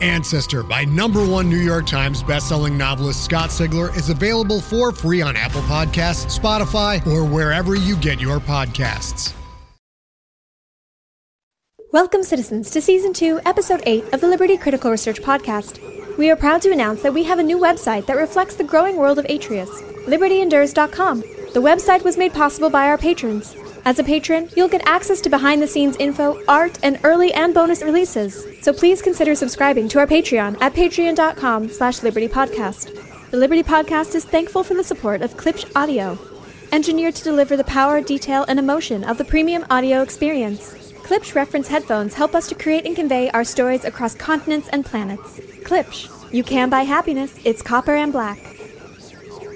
Ancestor by number one New York Times bestselling novelist Scott Sigler is available for free on Apple Podcasts, Spotify, or wherever you get your podcasts. Welcome, citizens, to Season 2, Episode 8 of the Liberty Critical Research Podcast. We are proud to announce that we have a new website that reflects the growing world of Atreus, libertyendures.com. The website was made possible by our patrons. As a patron, you'll get access to behind the scenes info, art, and early and bonus releases. So please consider subscribing to our Patreon at patreon.com slash libertypodcast. The Liberty Podcast is thankful for the support of Klipsch Audio, engineered to deliver the power, detail, and emotion of the premium audio experience. Klipsch reference headphones help us to create and convey our stories across continents and planets. Klipsch, you can buy happiness, it's copper and black.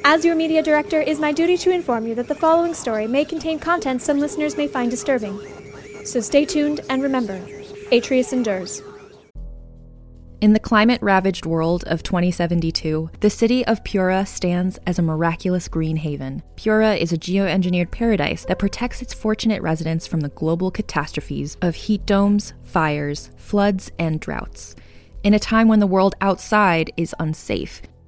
As your media director, it is my duty to inform you that the following story may contain content some listeners may find disturbing. So stay tuned and remember, Atreus endures. In the climate ravaged world of 2072, the city of Pura stands as a miraculous green haven. Pura is a geoengineered paradise that protects its fortunate residents from the global catastrophes of heat domes, fires, floods, and droughts. In a time when the world outside is unsafe,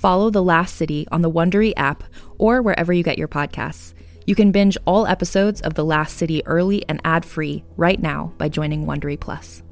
Follow The Last City on the Wondery app or wherever you get your podcasts. You can binge all episodes of The Last City early and ad-free right now by joining Wondery Plus.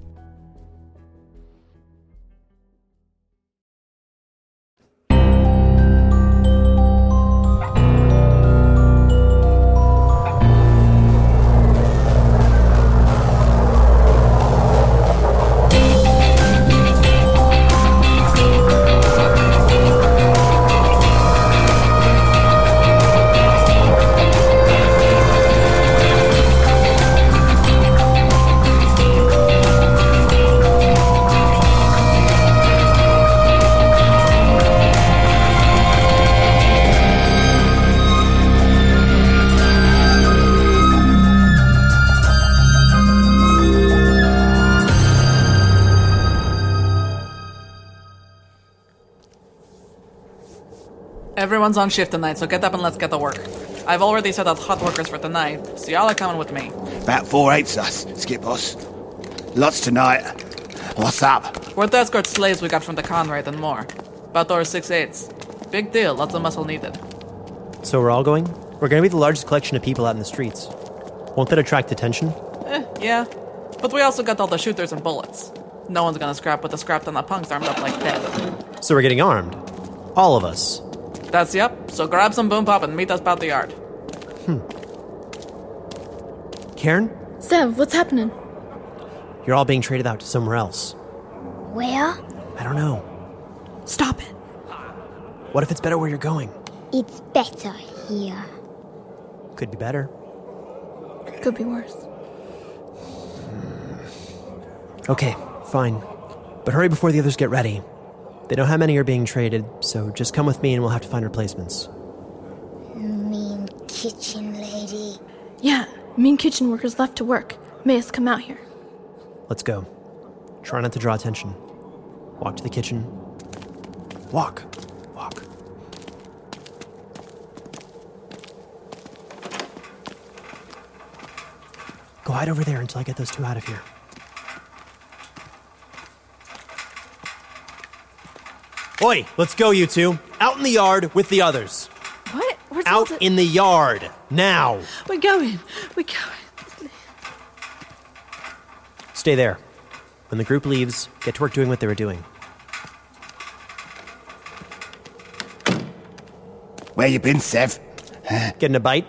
Everyone's on shift tonight, so get up and let's get to work. I've already set out hot workers for tonight, so y'all are coming with me. About four eighths us, skip us. Lots tonight. What's up? We're to escort slaves we got from the Conrad and more. About our six eighths. Big deal, lots of muscle needed. So we're all going? We're going to be the largest collection of people out in the streets. Won't that attract attention? Eh, yeah. But we also got all the shooters and bullets. No one's gonna scrap with the scrap ton the punks armed up like dead. So we're getting armed. All of us. That's yep, so grab some boom pop and meet us about the yard. Hmm. Karen, Sev, what's happening? you're all being traded out to somewhere else. Where? I don't know. Stop it. What if it's better where you're going? It's better here. Could be better. Could be worse. Okay, fine. But hurry before the others get ready. They don't know how many are being traded, so just come with me and we'll have to find replacements. Mean kitchen lady. Yeah, mean kitchen workers left to work. Made us come out here. Let's go. Try not to draw attention. Walk to the kitchen. Walk. Walk. Go hide over there until I get those two out of here. Oi, let's go, you two. Out in the yard with the others. What? Where's all Out in the yard. Now. We're going. We're going. Stay there. When the group leaves, get to work doing what they were doing. Where you been, Sev? Getting a bite?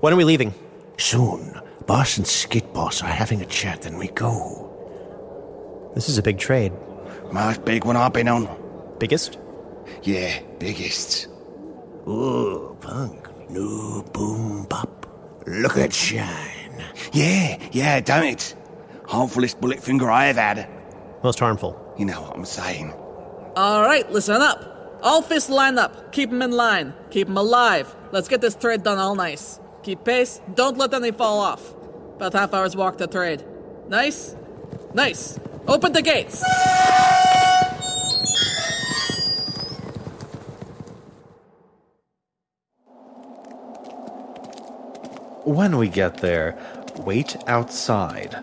When are we leaving? Soon. Boss and Skit Boss are having a chat, then we go. This is a big trade. Most big one I've been on. Biggest? Yeah, biggest. Ooh, punk. No boom bop. Look at shine. Yeah, yeah, don't it? Harmfulest bullet finger I have had. Most harmful. You know what I'm saying. All right, listen up. All fists line up. Keep 'em in line. Keep 'em alive. Let's get this trade done all nice. Keep pace. Don't let any fall off. About half hour's walk to trade. Nice? Nice. Open the gates. When we get there, wait outside.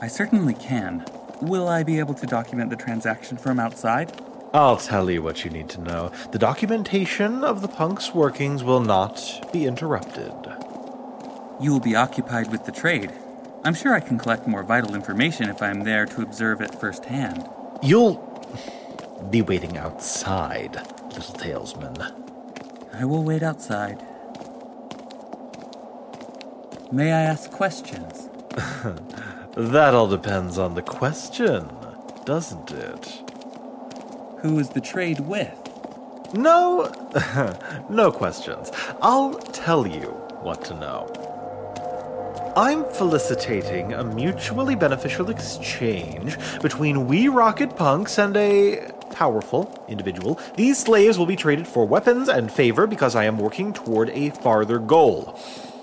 I certainly can. Will I be able to document the transaction from outside? I'll tell you what you need to know. The documentation of the punk's workings will not be interrupted. You will be occupied with the trade. I'm sure I can collect more vital information if I'm there to observe it firsthand. You'll be waiting outside, little talesman. I will wait outside. May I ask questions? that all depends on the question, doesn't it? Who is the trade with? No, no questions. I'll tell you what to know. I'm felicitating a mutually beneficial exchange between we rocket punks and a powerful individual. These slaves will be traded for weapons and favor because I am working toward a farther goal.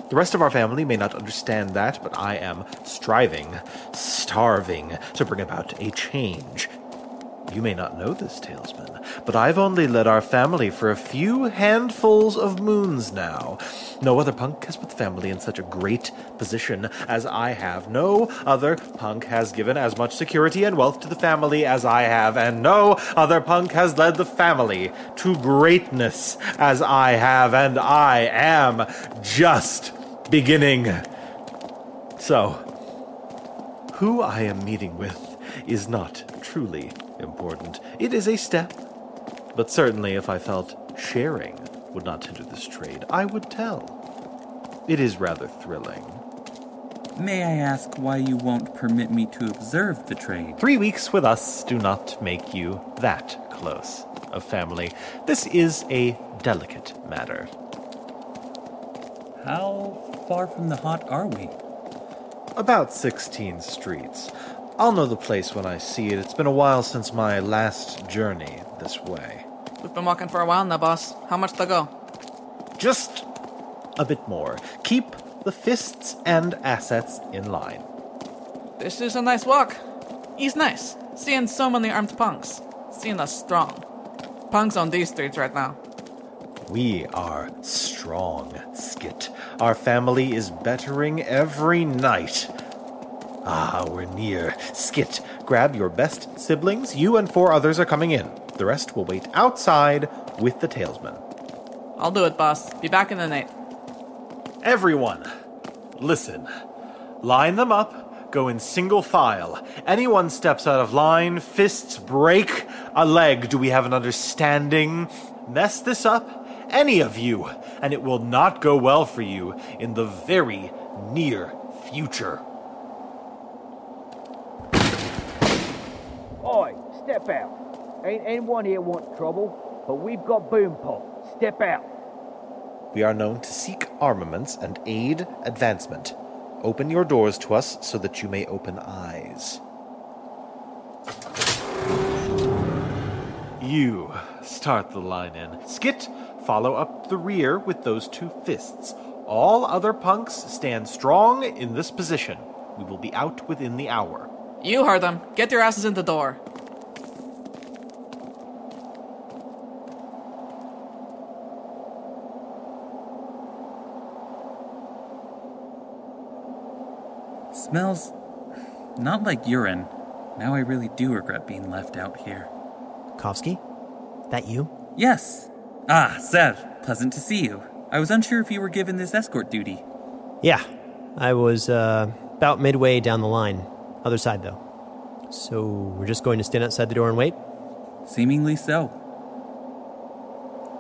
The rest of our family may not understand that, but I am striving, starving to bring about a change. You may not know this, talesman, but I've only led our family for a few handfuls of moons now. No other punk has put the family in such a great position as I have. No other punk has given as much security and wealth to the family as I have, and no other punk has led the family to greatness as I have, and I am just beginning. So, who I am meeting with is not truly important. It is a step. But certainly, if I felt sharing would not hinder this trade, I would tell. It is rather thrilling. May I ask why you won't permit me to observe the trade? Three weeks with us do not make you that close of family. This is a delicate matter. How far from the hot are we? About 16 streets. I'll know the place when I see it. It's been a while since my last journey this way. We've been walking for a while now, boss. How much to go? Just a bit more. Keep the fists and assets in line. This is a nice walk. He's nice. Seeing so many armed punks. Seeing us strong. Punks on these streets right now. We are strong, Skit. Our family is bettering every night. Ah, we're near. Skit, grab your best siblings. You and four others are coming in. The rest will wait outside with the talesman. I'll do it, boss. Be back in the night. Everyone, listen. Line them up. Go in single file. Anyone steps out of line, fists break a leg. Do we have an understanding? Mess this up, any of you, and it will not go well for you in the very near future. Oi, step out. Ain't anyone here want trouble, but we've got boom pop. Step out. We are known to seek armaments and aid advancement. Open your doors to us so that you may open eyes. You start the line in. Skit, follow up the rear with those two fists. All other punks stand strong in this position. We will be out within the hour. You heard them. Get your asses in the door. Smells not like urine. Now I really do regret being left out here. Kovsky? That you? Yes. Ah, Sev. Pleasant to see you. I was unsure if you were given this escort duty. Yeah. I was uh, about midway down the line. Other side, though. So we're just going to stand outside the door and wait? Seemingly so.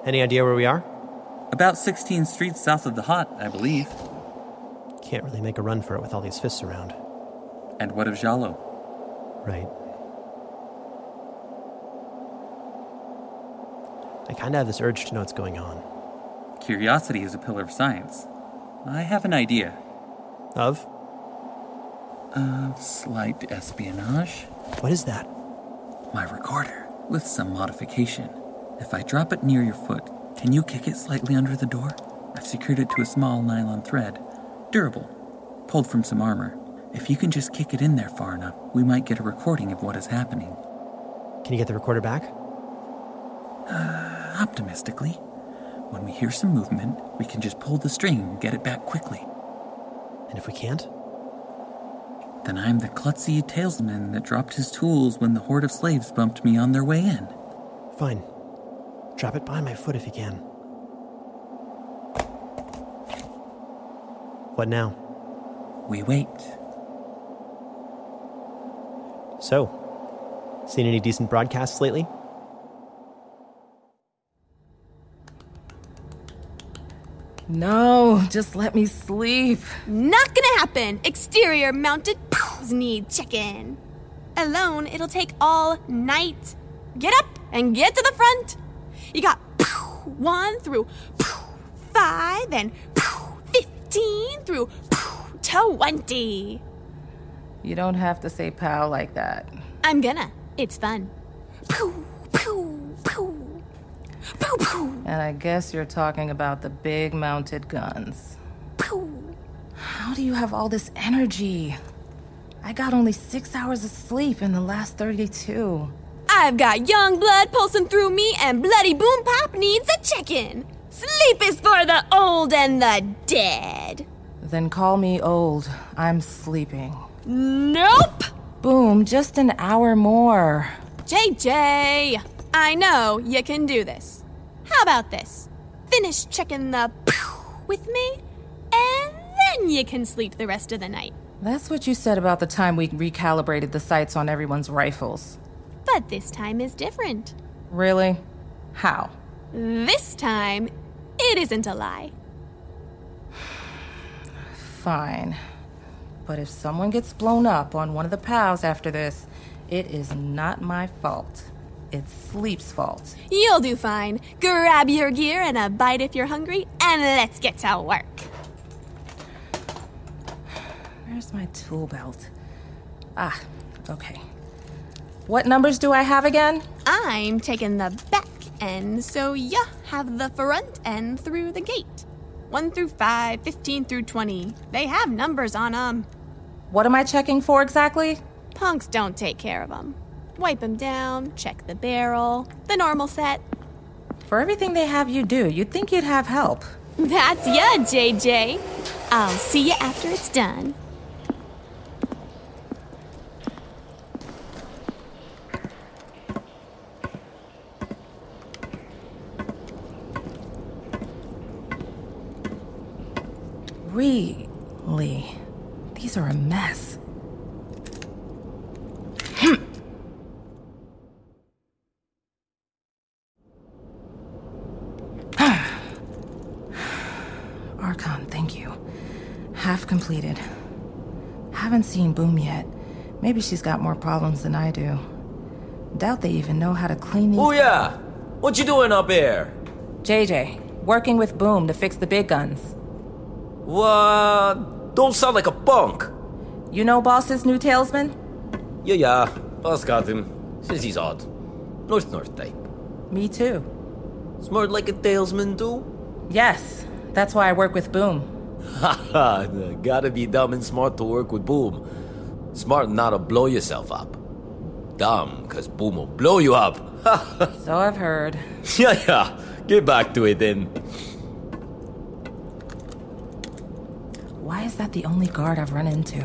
Any idea where we are? About 16 streets south of the hut, I believe. Can't really make a run for it with all these fists around. And what of Jalloh? Right. I kinda have this urge to know what's going on. Curiosity is a pillar of science. I have an idea. Of? Of slight espionage. What is that? My recorder, with some modification. If I drop it near your foot, can you kick it slightly under the door? I've secured it to a small nylon thread. Durable. Pulled from some armor. If you can just kick it in there far enough, we might get a recording of what is happening. Can you get the recorder back? Uh, Optimistically. When we hear some movement, we can just pull the string and get it back quickly. And if we can't? Then I'm the klutzy talesman that dropped his tools when the horde of slaves bumped me on their way in. Fine. Drop it by my foot if you can. What now? We wait. So, seen any decent broadcasts lately? No, just let me sleep. Not gonna happen. Exterior mounted poos need check-in. Alone, it'll take all night. Get up and get to the front. You got one through five and fifteen through twenty. You don't have to say pow like that. I'm gonna. It's fun. Poo, poo, poo. Poo, poo. And I guess you're talking about the big mounted guns. Poo. How do you have all this energy? I got only six hours of sleep in the last 32. I've got young blood pulsing through me, and Bloody Boom Pop needs a chicken. Sleep is for the old and the dead. Then call me old. I'm sleeping. Nope! Boom, just an hour more. JJ, I know you can do this. How about this? Finish checking the with me, and then you can sleep the rest of the night. That's what you said about the time we recalibrated the sights on everyone's rifles. But this time is different. Really? How? This time, it isn't a lie. Fine. But if someone gets blown up on one of the POWs after this, it is not my fault. It's Sleep's fault. You'll do fine. Grab your gear and a bite if you're hungry, and let's get to work. Where's my tool belt? Ah, okay. What numbers do I have again? I'm taking the back end, so you have the front end through the gate. 1 through 5, 15 through 20. They have numbers on them. What am I checking for exactly? Punks don't take care of them. Wipe them down, check the barrel, the normal set. For everything they have you do, you'd think you'd have help. That's ya, JJ. I'll see you after it's done. Really? These are a mess. Archon, thank you. Half completed. Haven't seen Boom yet. Maybe she's got more problems than I do. Doubt they even know how to clean these. Oh yeah! What you doing up here? JJ, working with Boom to fix the big guns. What? Don't sound like a punk. You know Boss's new talesman? Yeah, yeah. Boss got him. Says he's odd. North North type. Me too. Smart like a talesman too? Yes. That's why I work with Boom. Haha, gotta be dumb and smart to work with Boom. Smart not to blow yourself up. Dumb, cause Boom will blow you up. so I've heard. yeah, yeah. Get back to it then. Why is that the only guard I've run into?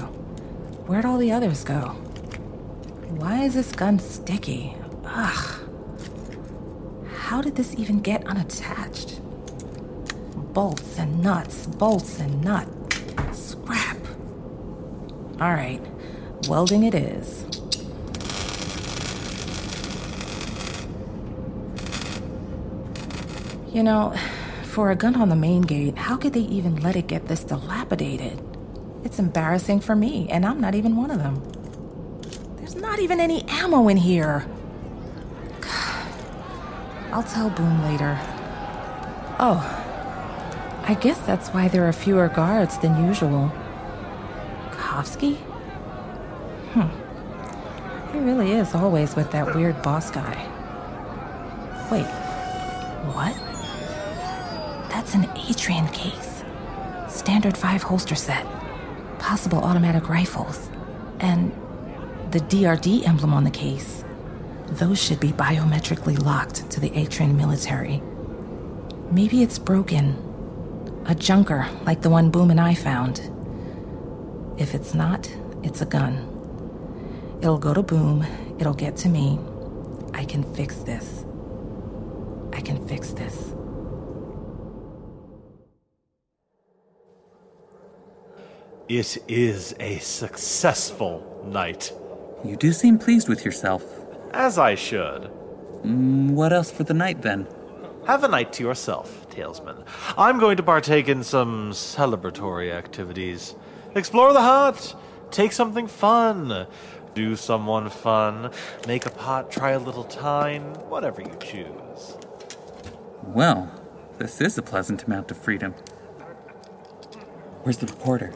Where'd all the others go? Why is this gun sticky? Ugh. How did this even get unattached? Bolts and nuts, bolts and nut. Scrap. All right, welding it is. You know, for a gun on the main gate, how could they even let it get this dilapidated? It's embarrassing for me, and I'm not even one of them. There's not even any ammo in here. I'll tell Boom later. Oh, I guess that's why there are fewer guards than usual. Kovski? Hmm. He really is always with that weird boss guy. Wait, what? That's an Atrian case. Standard 5 holster set. Possible automatic rifles. And the DRD emblem on the case. Those should be biometrically locked to the Atrian military. Maybe it's broken. A junker like the one Boom and I found. If it's not, it's a gun. It'll go to Boom, it'll get to me. I can fix this. I can fix this. It is a successful night. You do seem pleased with yourself. As I should. Mm, what else for the night then? Have a night to yourself, Talesman. I'm going to partake in some celebratory activities. Explore the hut, take something fun, do someone fun, make a pot, try a little time, whatever you choose. Well, this is a pleasant amount of freedom. Where's the reporter?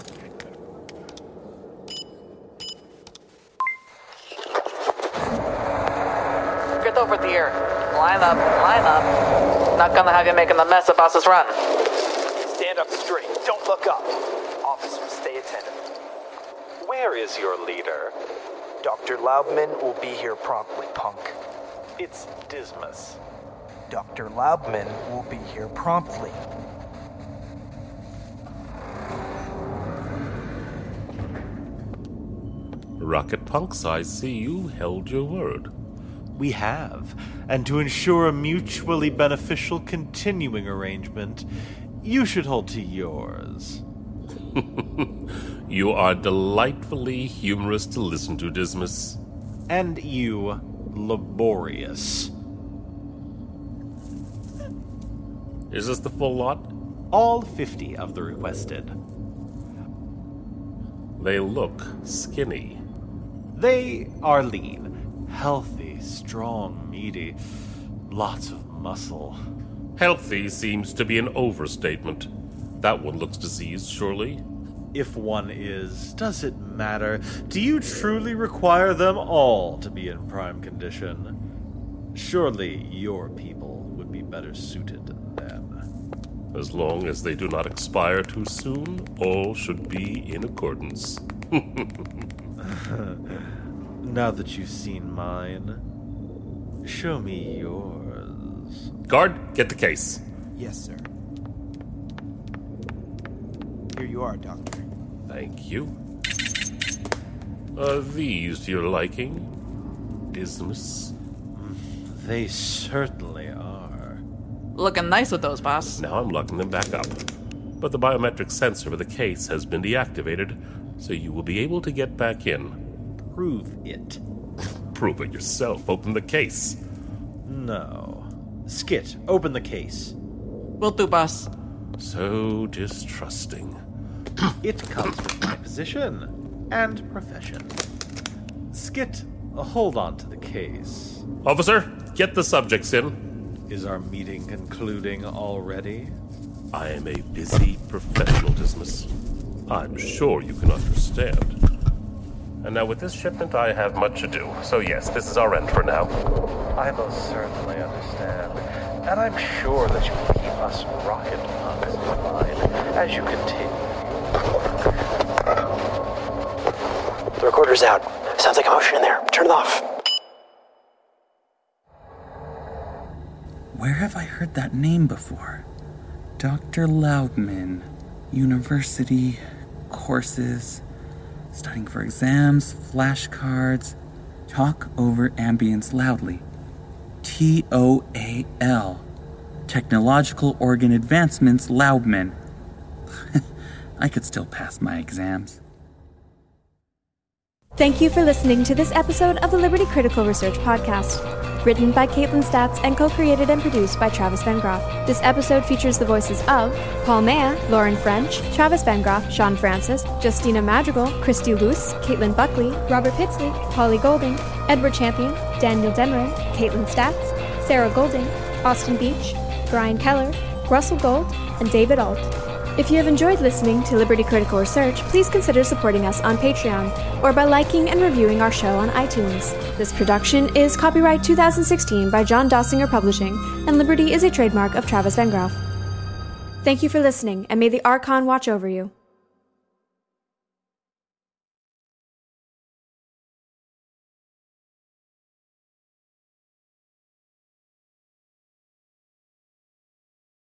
Get over here. Line up, line up. Not gonna have you making a mess of boss's run. Stand up straight. Don't look up. Officers, stay attentive. Where is your leader? Dr. Loubman will be here promptly, punk. It's Dismas. Dr. Loubman will be here promptly. Rocket Punks, I see you held your word. We have. And to ensure a mutually beneficial continuing arrangement, you should hold to yours. you are delightfully humorous to listen to, Dismas. And you, laborious. Is this the full lot? All 50 of the requested. They look skinny. They are lean, healthy, strong, meaty, lots of muscle. Healthy seems to be an overstatement. That one looks diseased, surely? If one is, does it matter? Do you truly require them all to be in prime condition? Surely your people would be better suited than them. As long as they do not expire too soon, all should be in accordance. now that you've seen mine, show me yours. Guard, get the case. Yes, sir. Here you are, Doctor. Thank you. Are these to your liking, Dismas? They certainly are. Looking nice with those, boss. Now I'm locking them back up. But the biometric sensor for the case has been deactivated, so you will be able to get back in. Prove it. Prove it yourself. Open the case. No. Skit, open the case. Will do, boss. So distrusting. it comes with my position and profession. Skit, hold on to the case. Officer, get the subjects in. Is our meeting concluding already? I am a busy professional, Dismas. I'm sure you can understand. And now with this shipment, I have much to do. So yes, this is our end for now. I most certainly understand. And I'm sure that you will keep us rocket punks in mind as you continue. The recorder's out. Sounds like commotion in there. Turn it off. Where have I heard that name before? Dr. Loubman. University, courses, studying for exams, flashcards. Talk over ambience loudly. T O A L. Technological Organ Advancements Loubman. I could still pass my exams. Thank you for listening to this episode of the Liberty Critical Research Podcast. Written by Kaitlin Statz and co created and produced by Travis Vengroff. This episode features the voices of Paul Mella, Lauren French, Travis Vengroff, Sean Francis, Justina Madrigal, Christy Luse, Caitlin Buckley, Robert Pitsley, Holly Golding, Edward Champion, Daniel Demerin, Kaitlin Statz, Sarah Golding, Austin Beach, Bryan Keller, Russell Gold, and David Ault. If you have enjoyed listening to Liberty Critical Research, please consider supporting us on Patreon or by liking and reviewing our show on iTunes. This production is copyright 2016 by John Dossinger Publishing, and Liberty is a trademark of Travis Vengroff. Thank you for listening, and may the Archon watch over you.